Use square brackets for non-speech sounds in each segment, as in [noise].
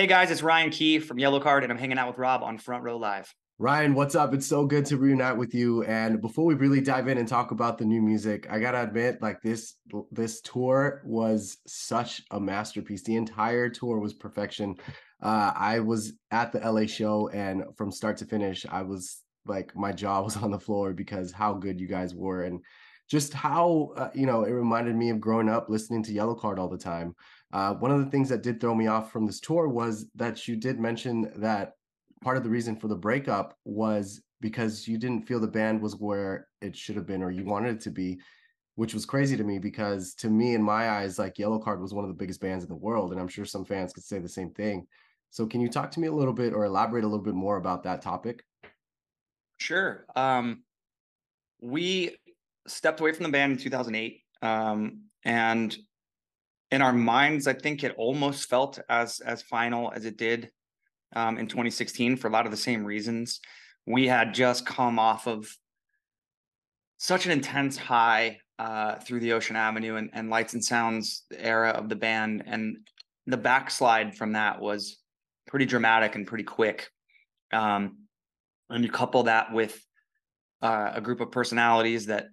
Hey guys, it's Ryan Key from Yellowcard, and I'm hanging out with Rob on Front Row Live. Ryan, what's up? It's so good to reunite with you. And before we really dive in and talk about the new music, I gotta admit, like this this tour was such a masterpiece. The entire tour was perfection. Uh, I was at the LA show, and from start to finish, I was like my jaw was [laughs] on the floor because how good you guys were, and just how uh, you know it reminded me of growing up listening to Yellowcard all the time. Uh, one of the things that did throw me off from this tour was that you did mention that part of the reason for the breakup was because you didn't feel the band was where it should have been or you wanted it to be which was crazy to me because to me in my eyes like Yellowcard was one of the biggest bands in the world and i'm sure some fans could say the same thing. So can you talk to me a little bit or elaborate a little bit more about that topic? Sure. Um, we stepped away from the band in 2008 um, and in our minds i think it almost felt as as final as it did um, in 2016 for a lot of the same reasons. We had just come off of such an intense high uh, through the Ocean Avenue and, and Lights and Sounds era of the band, and the backslide from that was pretty dramatic and pretty quick. Um, and you couple that with uh, a group of personalities that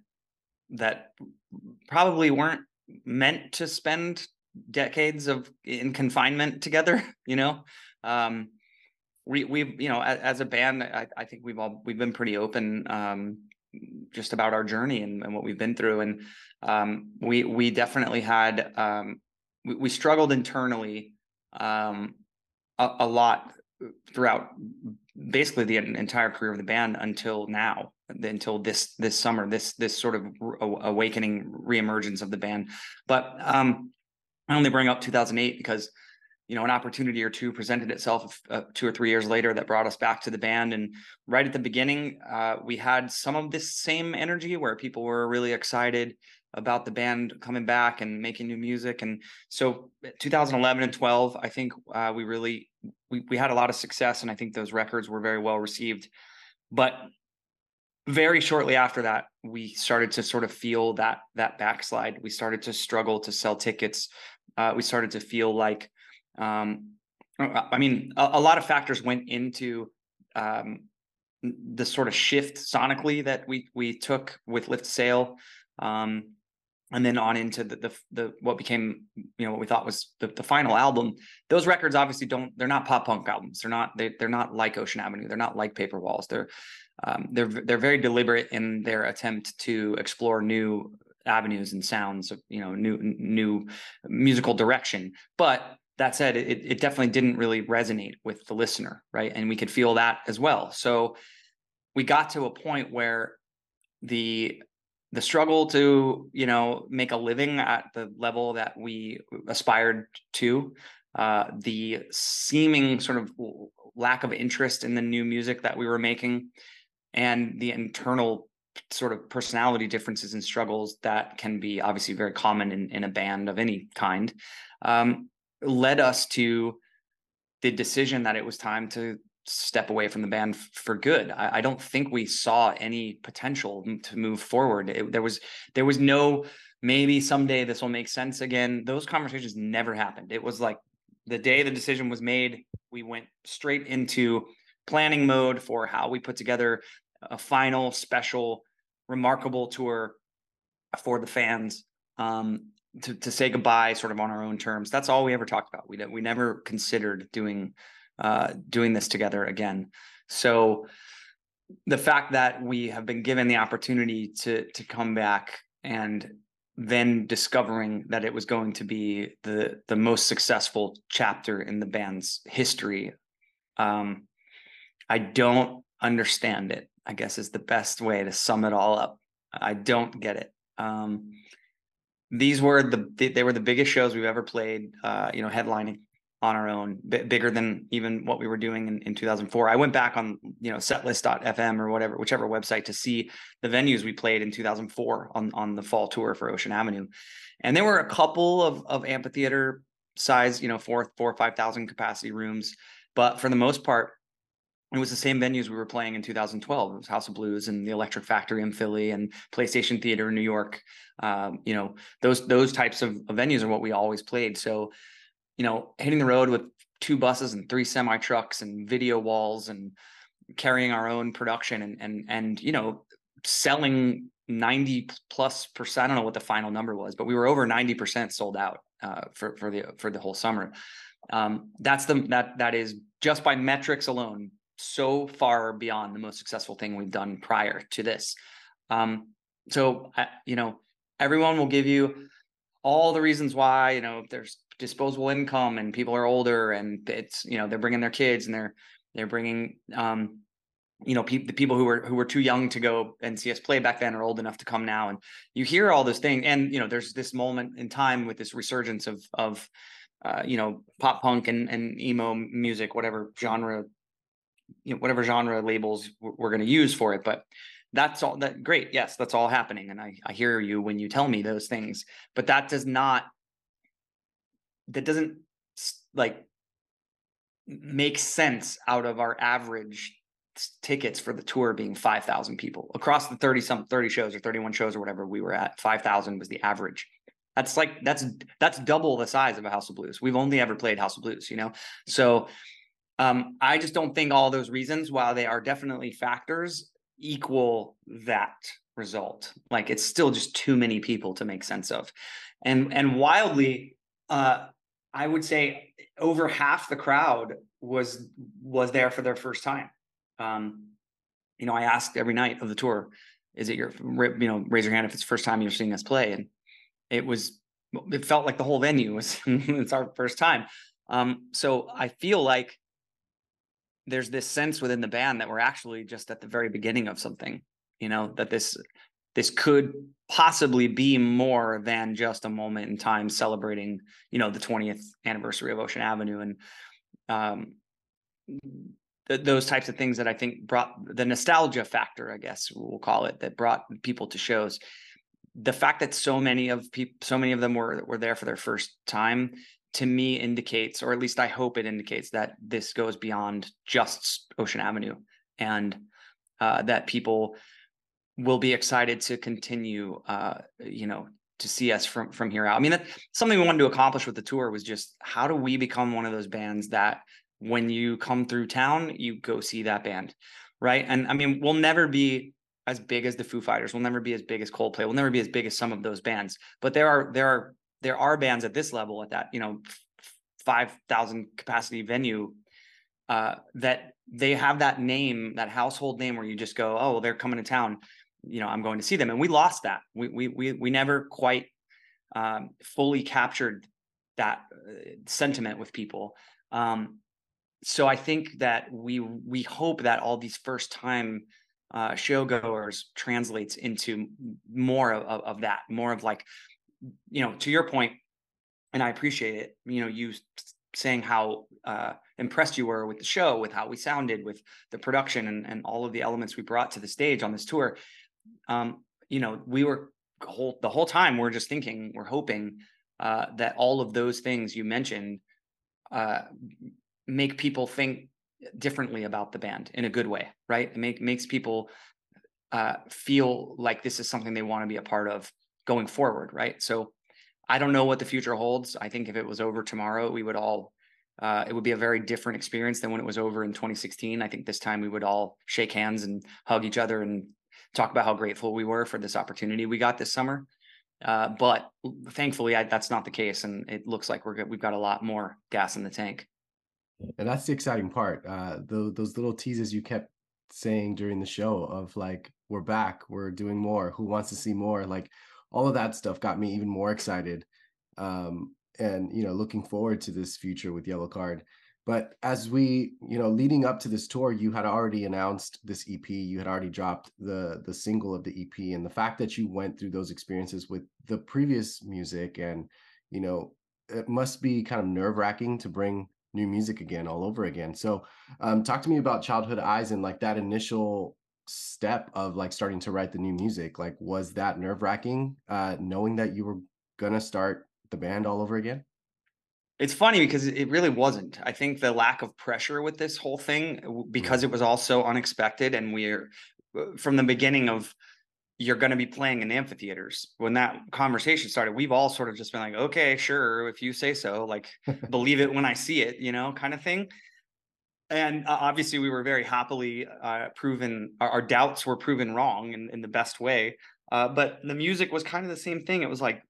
that probably weren't meant to spend decades of in confinement together [laughs] you know? Um we we've you know as, as a band I, I, think we've all we've been pretty open um, just about our journey and, and, what we've been through. And um, we we definitely had um, we, we, struggled internally um, a, a, lot throughout basically the entire career of the band until now until this this summer this this sort of awakening reemergence of the band. But um, I only bring up 2008 because you know an opportunity or two presented itself uh, two or three years later that brought us back to the band. And right at the beginning uh, we had some of this same energy where people were really excited about the band coming back and making new music. And so uh, 2011 and 12 i think uh, we really we, we had a lot of success and i think those records were very well received. But very shortly after that we started to sort of feel that that backslide. We started to struggle to sell tickets. Uh, we started to feel like um, uh, I mean, a, a, lot of factors went into um, the sort of shift sonically that we we took with Lift Sail, um, and then on into the, the, the what became you know what we thought was the, the final album. Those records obviously don't they're not pop punk albums. They're not they, they're not like Ocean Avenue. They're not like Paper Walls. They're um, they're they're very deliberate in their attempt to explore new avenues and sounds of you know new new musical direction but that said, it, it definitely didn't really resonate with the listener, right? And we could feel that as well. So we got to a point where the the struggle to you know make a living at the level that we aspired to uh, the seeming sort of lack of interest in the new music that we were making and the internal sort of personality differences and struggles that can be obviously very common in, in a band of any kind um, led us to the decision that it was time to step away from the band for good. I, I don't think we saw any potential to move forward. It, there was there was no maybe someday this will make sense again. Those conversations never happened. It was like the day the decision was made, we went straight into planning mode for how we put together a final special remarkable tour for the fans um, to, to say goodbye sort of on our own terms. That's all we ever talked about. We we never considered doing uh, doing this together again. So the fact that we have been given the opportunity to to come back and then discovering that it was going to be the the most successful chapter in the band's history um, i don't understand it i guess is the best way to sum it all up i don't get it um, these were the they were the biggest shows we've ever played. Uh, you know, headlining on our own, bigger than even what we were doing in, in 2004. I went back on you know setlist.fm or whatever, whichever website to see the venues we played in 2004 on on the fall tour for Ocean Avenue, and there were a couple of of amphitheater size, you know, four four or five thousand capacity rooms, but for the most part, it was the same venues we were playing in 2012. It was House of Blues and the Electric Factory in Philly and PlayStation Theater in New York. Um, you know, those those types of, of venues are what we always played. So, you know, hitting the road with two buses and three semi trucks and video walls and carrying our own production and and and you know selling 90 plus percent. I don't know what the final number was, but we were over 90% sold out uh, for for the for the whole summer. Um, that's the that that is just by metrics alone so far beyond the most successful thing we've done prior to this. Um, so you know, everyone will give you all the reasons why you know there's disposable income and people are older and it's you know they're bringing their kids and they're they're bringing um, you know, pe- the people who were who were too young to go and see us play back then are old enough to come now, and you hear all those things. And you know, there's this moment in time with this resurgence of of uh, you know pop punk and and emo music, whatever genre, you know, whatever genre labels we're going to use for it. But that's all that great. Yes, that's all happening, and I I hear you when you tell me those things. But that does not that doesn't like make sense out of our average tickets for the tour being 5,000 people across the 30 some 30 shows or 31 shows or whatever we were at 5,000 was the average. That's like that's that's double the size of a House of Blues. We've only ever played House of Blues, you know. So um, I just don't think all those reasons, while they are definitely factors, equal that result. Like it's still just too many people to make sense of, and and wildly, uh, I would say over half the crowd was was there for their first time um, you know, I asked every night of the tour, is it your, you know, raise your hand if it's the first time you're seeing us play. And it was, it felt like the whole venue was, [laughs] it's our first time. Um, so I feel like there's this sense within the band that we're actually just at the very beginning of something, you know, that this, this could possibly be more than just a moment in time celebrating, you know, the 20th anniversary of Ocean Avenue. And, um, th- those types of things that I think brought the nostalgia factor, I guess we'll call it, that brought people to shows. The fact that so many of people, so many of them were were there for their first time, to me indicates, or at least I hope it indicates, that this goes beyond just Ocean Avenue, and uh, that people will be excited to continue, uh, you know, to see us from from here out. I mean, that something we wanted to accomplish with the tour was just how do we become one of those bands that when you come through town, you go see that band, right? And I mean, we'll never be as big as the Foo Fighters. We'll never be as big as Coldplay. We'll never be as big as some of those bands. But there are there are there are bands at this level at that you know five thousand capacity venue uh, that they have that name, that household name, where you just go, oh, well, they're coming to town. You know, I'm going to see them, and we lost that. We we we we never quite um, fully captured that uh, sentiment with people. Um, so I think that we we hope that all these first time uh, showgoers translates into more of, of that, more of like, you know, to your point, and I appreciate it. You know, you saying how uh, impressed you were with the show, with how we sounded, with the production, and and all of the elements we brought to the stage on this tour. Um, you know, we were whole the whole time we're just thinking, we're hoping uh, that all of those things you mentioned uh, make people think differently about the band in a good way, right? It make, makes people uh, feel like this is something they want to be a part of going forward, right? So I don't know what the future holds. I think if it was over tomorrow, we would all uh, it would be a very different experience than when it was over in 2016. I think this time we would all shake hands and hug each other and talk about how grateful we were for this opportunity we got this summer. Uh, but thankfully, I, that's not the case, and it looks like we're we've got a lot more gas in the tank. And that's the exciting part. Uh, the, those little teases you kept saying during the show of like, we're back, we're doing more, who wants to see more? Like, all of that stuff got me even more excited. Um, and, you know, looking forward to this future with Yellowcard. But as we, you know, leading up to this tour, you had already announced this EP. You had already dropped the the single of the EP, and the fact that you went through those experiences with the previous music, and you know, it must be kind of nerve wracking to bring new music again all over again so um, talk to me about childhood eyes and like that initial step of like starting to write the new music like was that nerve wracking uh knowing that you were gonna start the band all over again it's funny because it really wasn't i think the lack of pressure with this whole thing because it was all so unexpected and we're uh, from the beginning of you're going to be playing in amphitheaters. When that conversation started, we've all sort of just been like, okay, sure, if you say so, like [laughs] believe it when I see it, you know, kind of thing. And uh, obviously, we were very happily uh, proven, our, our, doubts were proven wrong in, in the best way. Uh, but the music was kind of the same thing. It was like,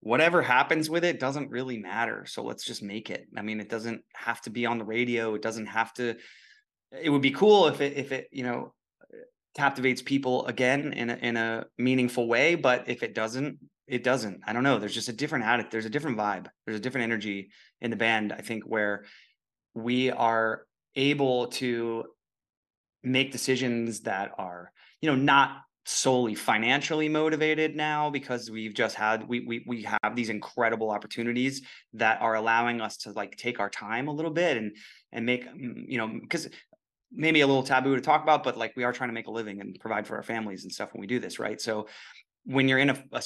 whatever happens with it doesn't really matter. So let's just make it. I mean, it doesn't have to be on the radio. It doesn't have to, it would be cool if it, if it, you know, captivates people again in a, in a meaningful way. But if it doesn't, it doesn't. I don't know. There's just a different attitude. There's a different vibe. There's a different energy in the band. I think where we are able to make decisions that are, you know, not solely financially motivated now because we've just had we we we have these incredible opportunities that are allowing us to like take our time a little bit and and make mm, you know because maybe a little taboo to talk about, but like we are trying to make a living and provide for our families and stuff when we do this, right? So when you're in a, a,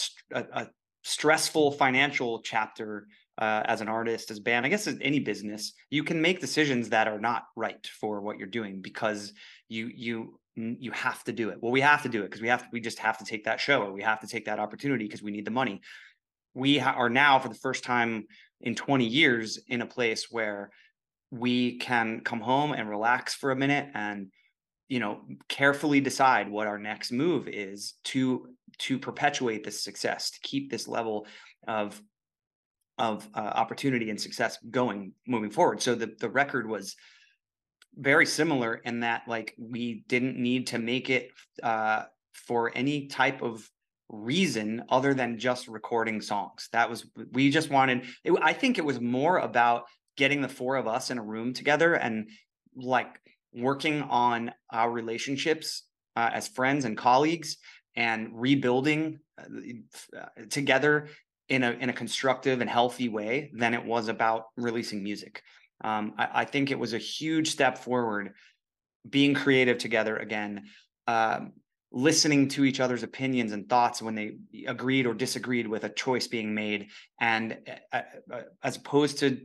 a stressful financial chapter uh, as an artist, as band, I guess any business, you can make decisions that are not right for what you're doing because you you you have to do it. Well, we have to do it because we have to, we just have to take that show or we have to take that opportunity because we need the money. We ha- are now for the first time in 20 years in a place where we can come home and relax for a minute and you know carefully decide what our next move is to to perpetuate this success to keep this level of of uh, opportunity and success going moving forward so the the record was very similar in that like we didn't need to make it uh, for any type of reason other than just recording songs that was we just wanted it, i think it was more about getting the four of us in a room together and like working on our relationships uh, as friends and colleagues and rebuilding uh, uh, together in a in a constructive and healthy way than it was about releasing music. Um, I, I, think it was a huge step forward, being creative together again, um, listening to each other's opinions and thoughts when they agreed or disagreed with a choice being made, and uh, uh, as opposed to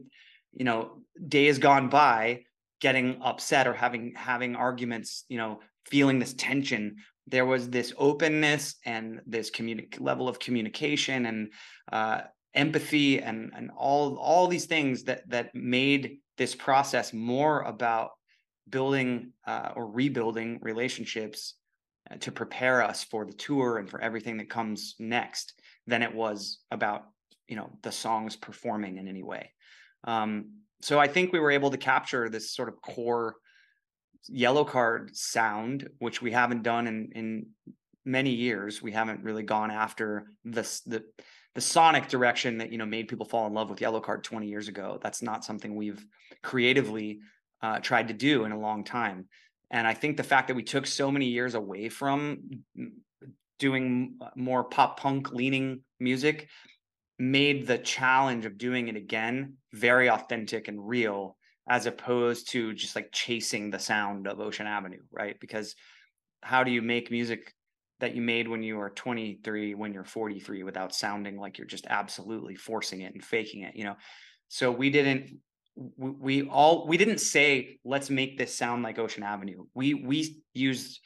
you know days gone by getting upset or having having arguments you know feeling this tension there was this openness and this communi- level of communication and uh, empathy and and all all these things that that made this process more about building uh, or rebuilding relationships uh, to prepare us for the tour and for everything that comes next than it was about you know the songs performing in any way um, so I think we were able to capture this sort of core Yellowcard sound, which we haven't done in in many years. We haven't really gone after this the the sonic direction that you know made people fall in love with Yellowcard 20 years ago. That's not something we've creatively uh, tried to do in a long time. And I think the fact that we took so many years away from doing more pop punk leaning music made the challenge of doing it again very authentic and real as opposed to just like chasing the sound of Ocean Avenue, right? Because how do you make music that you made when you were 23 when you're 43 without sounding like you're just absolutely forcing it and faking it, you know? So we didn't we, we all we didn't say let's make this sound like Ocean Avenue. We we used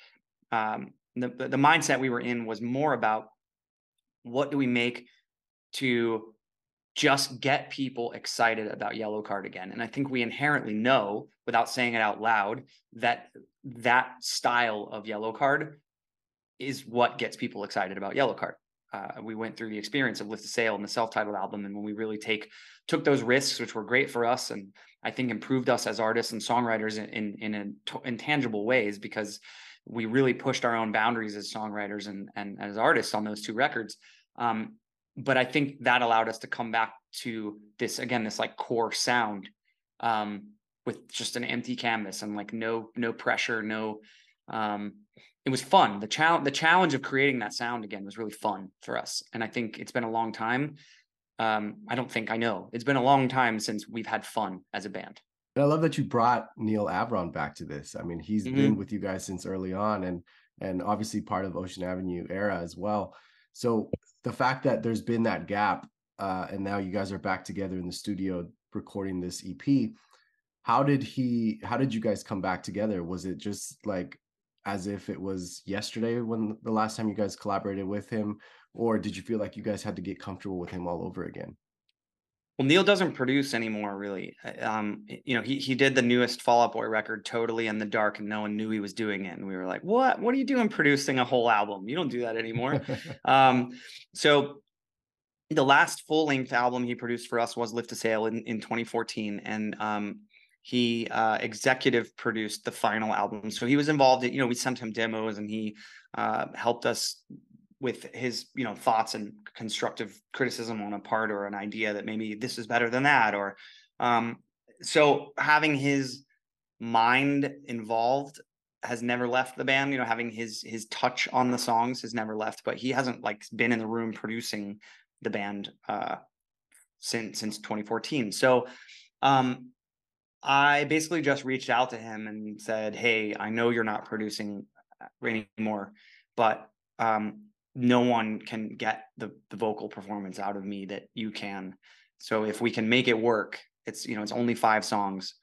um the the mindset we were in was more about what do we make to just get people excited about Yellowcard again. And I think we inherently know, without saying it out loud, that that style of Yellowcard is what gets people excited about Yellowcard. Uh, we went through the experience of Lift the Sail and the self-titled album, and when we really take took those risks, which were great for us, and I think improved us as artists and songwriters in in, in intangible ways because we really pushed our own boundaries as songwriters and and as artists on those two records. Um, but I think that allowed us to come back to this again, this like core sound um, with just an empty canvas and like no no pressure, no. Um, it was fun. The challenge the challenge of creating that sound again was really fun for us, and I think it's been a long time. Um, I don't think I know. It's been a long time since we've had fun as a band. And I love that you brought Neal Avron back to this. I mean, he's mm-hmm. been with you guys since early on, and and obviously part of Ocean Avenue era as well. So the fact that there's been that gap, uh, and now you guys are back together in the studio recording this EP. How did he? How did you guys come back together? Was it just like as if it was yesterday when the last time you guys collaborated with him, or did you feel like you guys had to get comfortable with him all over again? Well, Neal doesn't produce anymore, really. Uh, um, you know, he he did the newest Fall Out Boy record totally in the dark, and no one knew he was doing it. And we were like, "What? What are you doing producing a whole album? You don't do that anymore." [laughs] um, so the last full length album he produced for us was Lift a Sail in, in 2014. And um, he uh, executive produced the final album. So he was involved in, you know, we sent him demos and he uh, helped us with his, you know, thoughts and constructive criticism on a part or an idea that maybe this is better than that. Or um, so having his mind involved has never left the band you know having his his touch on the songs has never left but he hasn't like been in the room producing the band uh, since since 2014. So um, I basically just reached out to him and said, "Hey, I know you're not producing uh, anymore, but um, no one can get the the vocal performance out of me that you can. So if we can make it work, it's you know it's only five songs.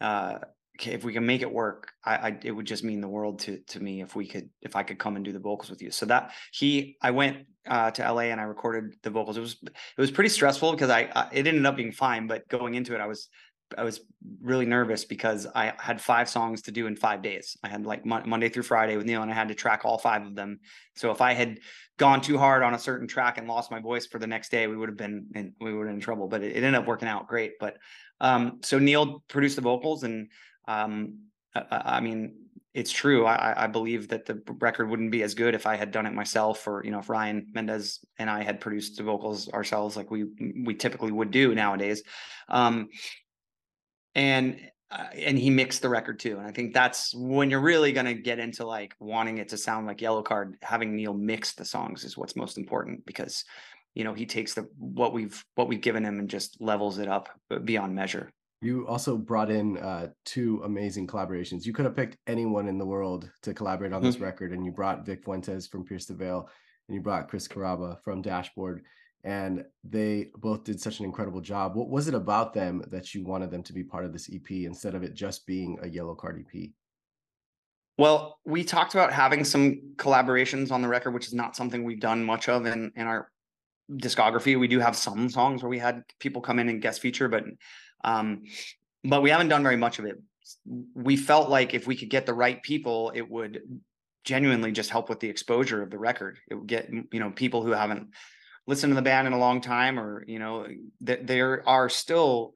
Uh, if we can make it work, I, I, it would just mean the world to to me if we could if I could come and do the vocals with you. So that he I went uh, to LA and I recorded the vocals. It was it was pretty stressful because I, I, it ended up being fine, but going into it, I was I was really nervous because I had five songs to do in five days. I had like Mo- Monday through Friday with Neal, and I had to track all five of them. So if I had gone too hard on a certain track and lost my voice for the next day, we would have been in, we would have in trouble. But it, it ended up working out great. But um, so Neal produced the vocals, and um, I, I mean it's true. I, I believe that the record wouldn't be as good if I had done it myself, or you know, if Ryan Mendez and I had produced the vocals ourselves, like we we typically would do nowadays. Um, and uh, and he mixed the record too, and I think that's when you're really going to get into like wanting it to sound like Yellowcard. Having Neal mix the songs is what's most important because you know he takes the what we've what we've given him and just levels it up beyond measure. You also brought in uh, two amazing collaborations. You could have picked anyone in the world to collaborate on this mm-hmm. record, and you brought Vic Fuentes from Pierce the Veil, and you brought Chris Carrabba from Dashboard, and they both did such an incredible job. What was it about them that you wanted them to be part of this EP instead of it just being a Yellowcard EP? Well, we talked about having some collaborations on the record, which is not something we've done much of in, in our discography. We do have some songs where we had people come in and guest feature, but um, but we haven't done very much of it. We felt like if we could get the right people, it would genuinely just help with the exposure of the record. It would get you know people who haven't listened to the band in a long time, or you know that there are still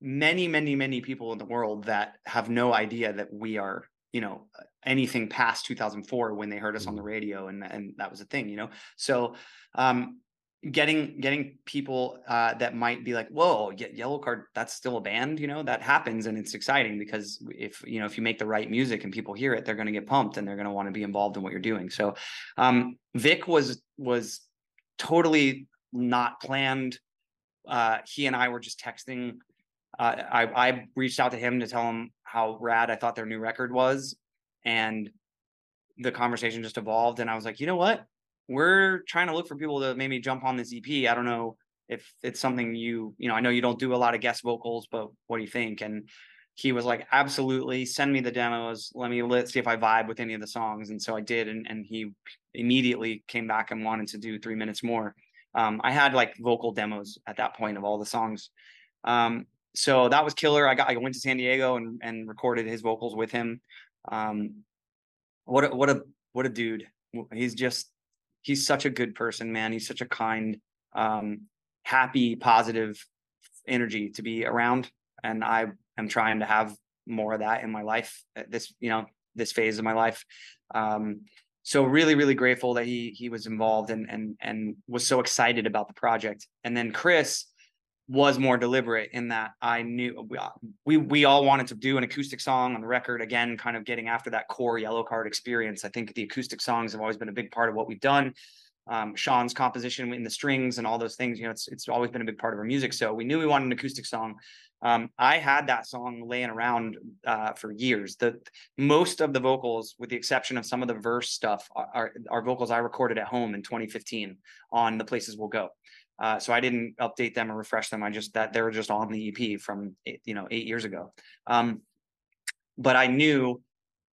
many, many, many people in the world that have no idea that we are you know anything past 2004 when they heard us on the mm-hmm. radio and and that was a thing you know so um getting getting people uh, that might be like whoa Yellowcard that's still a band you know that happens and it's exciting because if you know if you make the right music and people hear it they're going to get pumped and they're going to want to be involved in what you're doing so um, vic was was totally not planned uh, he and i were just texting uh, I, I reached out to him to tell him how rad i thought their new record was and the conversation just evolved and i was like you know what we're trying to look for people to maybe jump on this EP. I don't know if it's something you, you know, I know you don't do a lot of guest vocals, but what do you think? And he was like, absolutely, send me the demos. Let me let's see if I vibe with any of the songs. And so I did, and and he immediately came back and wanted to do three minutes more. Um, I had like vocal demos at that point of all the songs. Um, so that was killer. I got I went to San Diego and and recorded his vocals with him. Um, what a, what a what a dude. He's just he's such a good person, man. He's such a kind, um, happy, positive energy to be around. And I am trying to have more of that in my life this, you know, this phase of my life. Um, so really, really grateful that he he was involved and and and was so excited about the project. And then Chris, was more deliberate in that I knew we we all wanted to do an acoustic song on the record again, kind of getting after that core Yellowcard experience. I think the acoustic songs have always been a big part of what we've done. Um, Sean's composition in the strings and all those things, you know, it's it's always been a big part of our music. So we knew we wanted an acoustic song. Um, I had that song laying around uh, for years. The most of the vocals, with the exception of some of the verse stuff, are, are, are vocals I recorded at home in 2015 on the Places We'll Go. Uh, so I didn't update them or refresh them. I just that they were just on the EP from you know eight years ago. Um, but I knew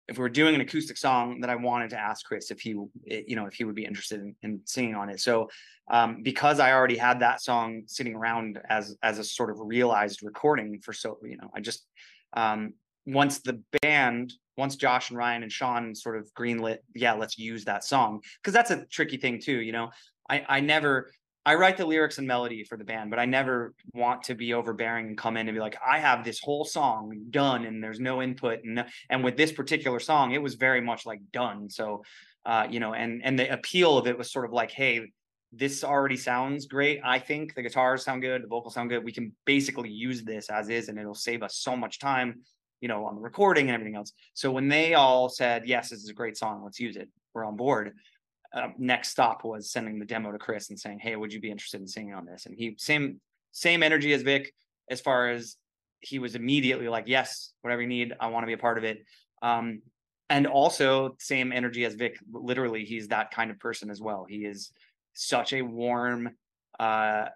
if we were doing an acoustic song that I wanted to ask Chris if he, you know, if he would be interested in, in singing on it. So um, because I already had that song sitting around as as a sort of realized recording for so, you know, I just um, once the band, once Josh and Ryan and Sean sort of greenlit, yeah, let's use that song because that's a tricky thing too. You know, I I never I write the lyrics and melody for the band, but I never want to be overbearing and come in and be like, I have this whole song done and there's no input. And and with this particular song, it was very much like done. So uh, you know, and and the appeal of it was sort of like, hey, this already sounds great. I think the guitars sound good, the vocals sound good. We can basically use this as is, and it'll save us so much time, you know, on the recording and everything else. So when they all said, Yes, this is a great song, let's use it, we're on board uh, next stop was sending the demo to Chris and saying, "Hey, would you be interested in singing on this?" And he same same energy as Vic, as far as he was immediately like, "Yes, whatever you need, I want to be a part of it." Um, and also same energy as Vic. Literally, he's that kind of person as well. He is such a warm, uh,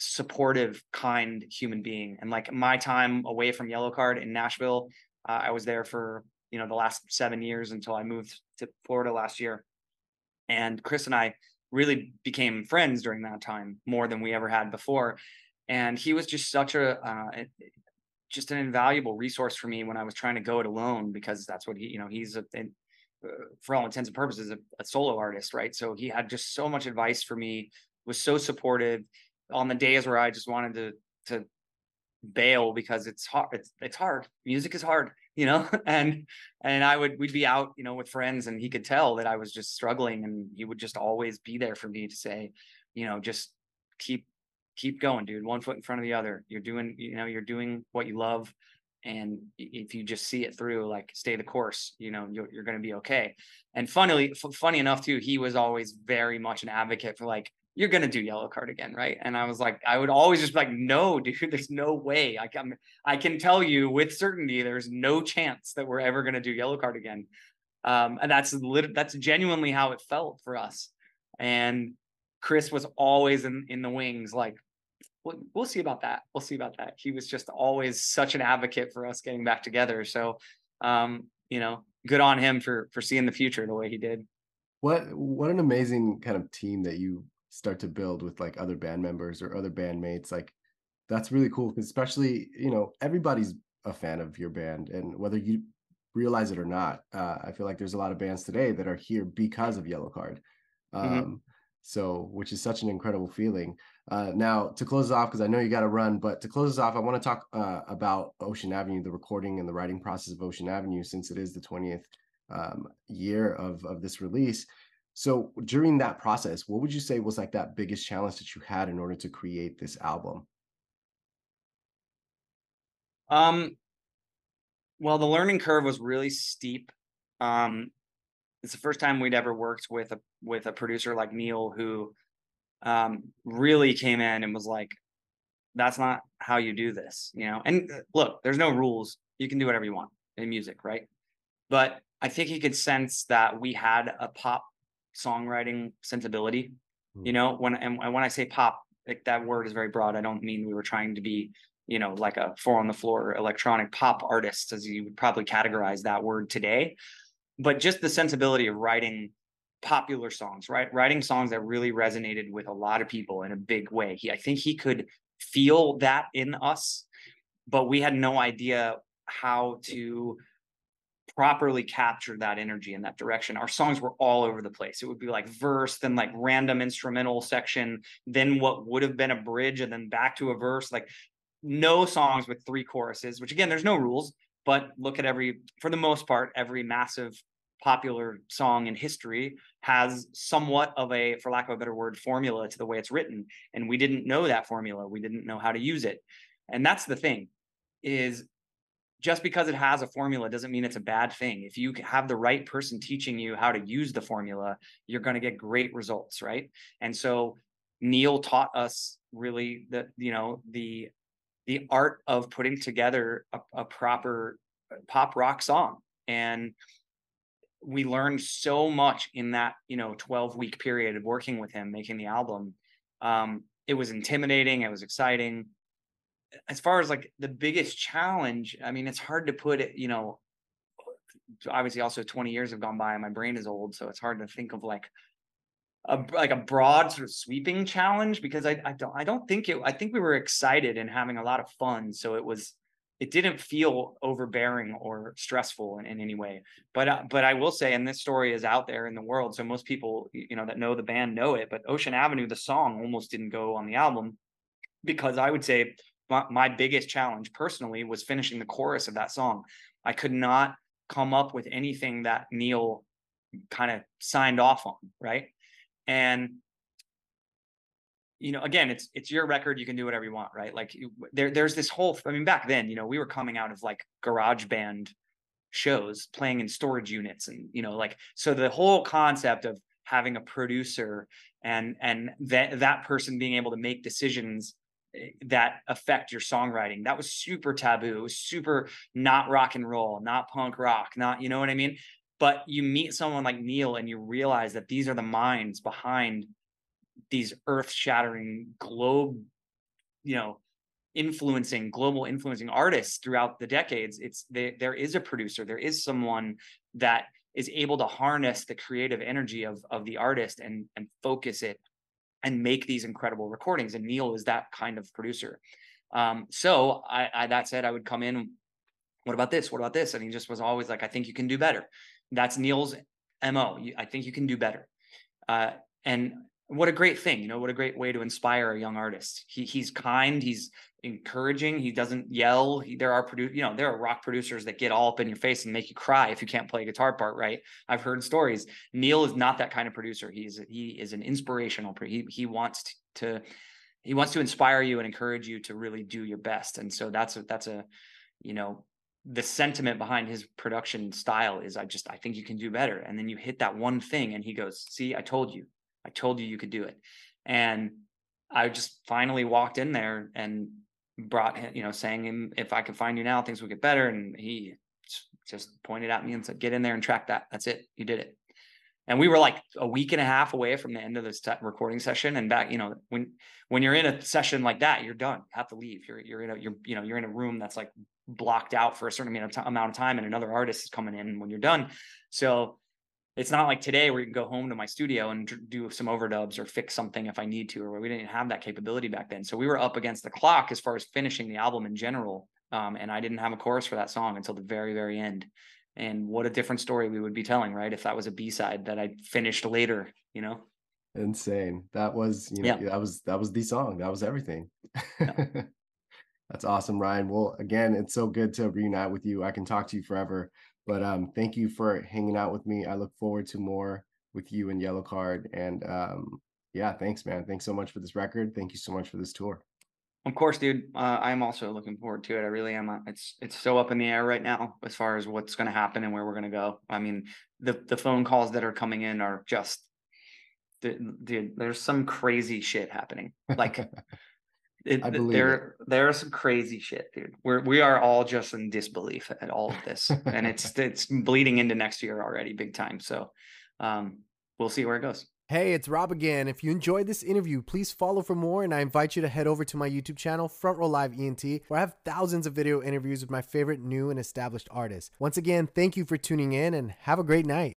supportive, kind human being. And like my time away from Yellowcard in Nashville, uh, I was there for you know the last seven years until I moved to Florida last year and Chris and I really became friends during that time more than we ever had before. And he was just such a, uh, just an invaluable resource for me when I was trying to go it alone because that's what he, you know, he's a, a uh, for all intents and purposes, a, a, solo artist, right? So he had just so much advice for me, was so supportive on the days where I just wanted to to bail because it's hard. It's it's hard. Music is hard, you know. [laughs] And and I would we'd be out, you know, with friends, and he could tell that I was just struggling, and he would just always be there for me to say, you know, just keep keep going, dude. One foot in front of the other. You're doing, you know, you're doing what you love. And if you just see it through, like stay the course, you know, you're, you're going to be okay. And funnily, f- funny enough too, he was always very much an advocate for like, you're gonna do Yellowcard again, right? And I was like, I would always just be like, no, [laughs] dude, there's no way. I can I can tell you with certainty, there's no chance that we're ever gonna do Yellowcard again. Um, and that's lit- that's genuinely how it felt for us. And Chris was always in in the wings, like, we'll, we'll see about that. We'll see about that. He was just always such an advocate for us getting back together. So, um, you know, good on him for for seeing the future the way he did. What what an amazing kind of team that you start to build with like other band members or other bandmates like that's really cool because especially you know everybody's a fan of your band and whether you realize it or not uh, i feel like there's a lot of bands today that are here because of Yellowcard mm-hmm. um, mm-hmm. so which is such an incredible feeling uh, now to close off because i know you got to run but to close us off i want to talk uh, about ocean avenue the recording and the writing process of ocean avenue since it is the 20th um, year of of this release so during that process, what would you say was like that biggest challenge that you had in order to create this album? Um, well, the learning curve was really steep. Um, it's the first time we'd ever worked with a with a producer like Neal, who um, really came in and was like, "That's not how you do this," you know. And uh, look, there's no rules; you can do whatever you want in music, right? But I think he could sense that we had a pop songwriting sensibility. Mm. You know, when and, and when I say pop, like that word is very broad. I don't mean we were trying to be, you know, like a four on the floor electronic pop artist, as you would probably categorize that word today. But just the sensibility of writing popular songs, right? Writing songs that really resonated with a lot of people in a big way. He, I think he could feel that in us, but we had no idea how to properly captured that energy in that direction. Our songs were all over the place. It would be like verse, then like random instrumental section, then what would have been a bridge, and then back to a verse. Like no songs with three choruses, which again, there's no rules, but look at every, for the most part, every massive popular song in history has somewhat of a, for lack of a better word, formula to the way it's written. And we didn't know that formula. We didn't know how to use it. And that's the thing is just because it has a formula doesn't mean it's a bad thing. If you have the right person teaching you how to use the formula, you're going to get great results, right? And so Neal taught us really the you know the the art of putting together a, a proper uh, pop rock song and we learned so much in that you know 12 week period of working with him making the album um, it was intimidating it was exciting as far as like the biggest challenge, I mean, it's hard to put it, you know, obviously also 20 years have gone by and my brain is old, so it's hard to think of like a like a broad sort of sweeping challenge because I I don't I don't think it I think we were excited and having a lot of fun. So it was it didn't feel overbearing or stressful in, in any way. But uh, but I will say, and this story is out there in the world, so most people you know that know the band know it. But Ocean Avenue, the song, almost didn't go on the album because I would say my, my biggest challenge personally was finishing the chorus of that song. I could not come up with anything that Neal kind of signed off on, right? and you know again it's it's your record you can do whatever you want right like there there's this whole i mean back then you know we were coming out of like garage band shows playing in storage units and you know like so the whole concept of having a producer and and that that person being able to make decisions that affect your songwriting. That was super taboo. It was super not rock and roll not punk rock not you know what i mean? But you meet someone like Neal and you realize that these are the minds behind these earth-shattering globe, you know, influencing global influencing artists throughout the decades. It's they, there is a producer, there is someone that is able to harness the creative energy of of the artist and and focus it and make these incredible recordings. And Neal is that kind of producer. Um, so I, I that said, I would come in. What about this? What about this? And he just was always like, I think you can do better. That's Neal's mo. I think you can do better. Uh, and what a great thing, you know, what a great way to inspire a young artist. He he's kind, he's encouraging, he doesn't yell. He, there are produ- you know, there are rock producers that get all up in your face and make you cry if you can't play a guitar part right. I've heard stories. Neal is not that kind of producer. He's he is an inspirational. He he wants to he wants to inspire you and encourage you to really do your best. And so that's a that's a you know the sentiment behind his production style is I just I think you can do better. And then you hit that one thing and he goes, "See, I told you. I told you you could do it." And I just finally walked in there and brought him, you know, saying him if I could find you now, things would get better and he just pointed at me and said, "Get in there and track that. That's it. You did it." And we were like a week and a half away from the end of this recording session and back, you know, when when you're in a session like that, you're done. You have to leave. You're you're in a you're you know, you're in a room that's like blocked out for a certain t- amount of time and another artist is coming in when you're done so it's not like today where you can go home to my studio and do some overdubs or fix something if I need to, or we didn't have that capability back then. So we were up against the clock as far as finishing the album in general. Um, and I didn't have a chorus for that song until the very, very end. And what a different story we would be telling, right? If that was a B side that I finished later, you know? Insane. That was, you know, yeah. that was, that was the song. That was everything. Yeah. [laughs] That's awesome, Ryan. Well, again, it's so good to reunite with you. I can talk to you forever, but um, thank you for hanging out with me. I look forward to more with you and Yellowcard. And um, yeah, thanks, man. Thanks so much for this record. Thank you so much for this tour. Of course, dude. Uh, I'm also looking forward to it. I really am. Uh, it's it's so up in the air right now as far as what's going to happen and where we're going to go. I mean, the the phone calls that are coming in are just, dude. There's some crazy shit happening. Like [laughs] It, I believe there it. there are some crazy shit, dude. We're we are all just in disbelief at all of this, and it's [laughs] it's bleeding into next year already, big time. So, um, we'll see where it goes. Hey, it's Rob again. If you enjoyed this interview, please follow for more, and I invite you to head over to my YouTube channel, Front Row Live ENT, where I have thousands of video interviews with my favorite new and established artists. Once again, thank you for tuning in, and have a great night.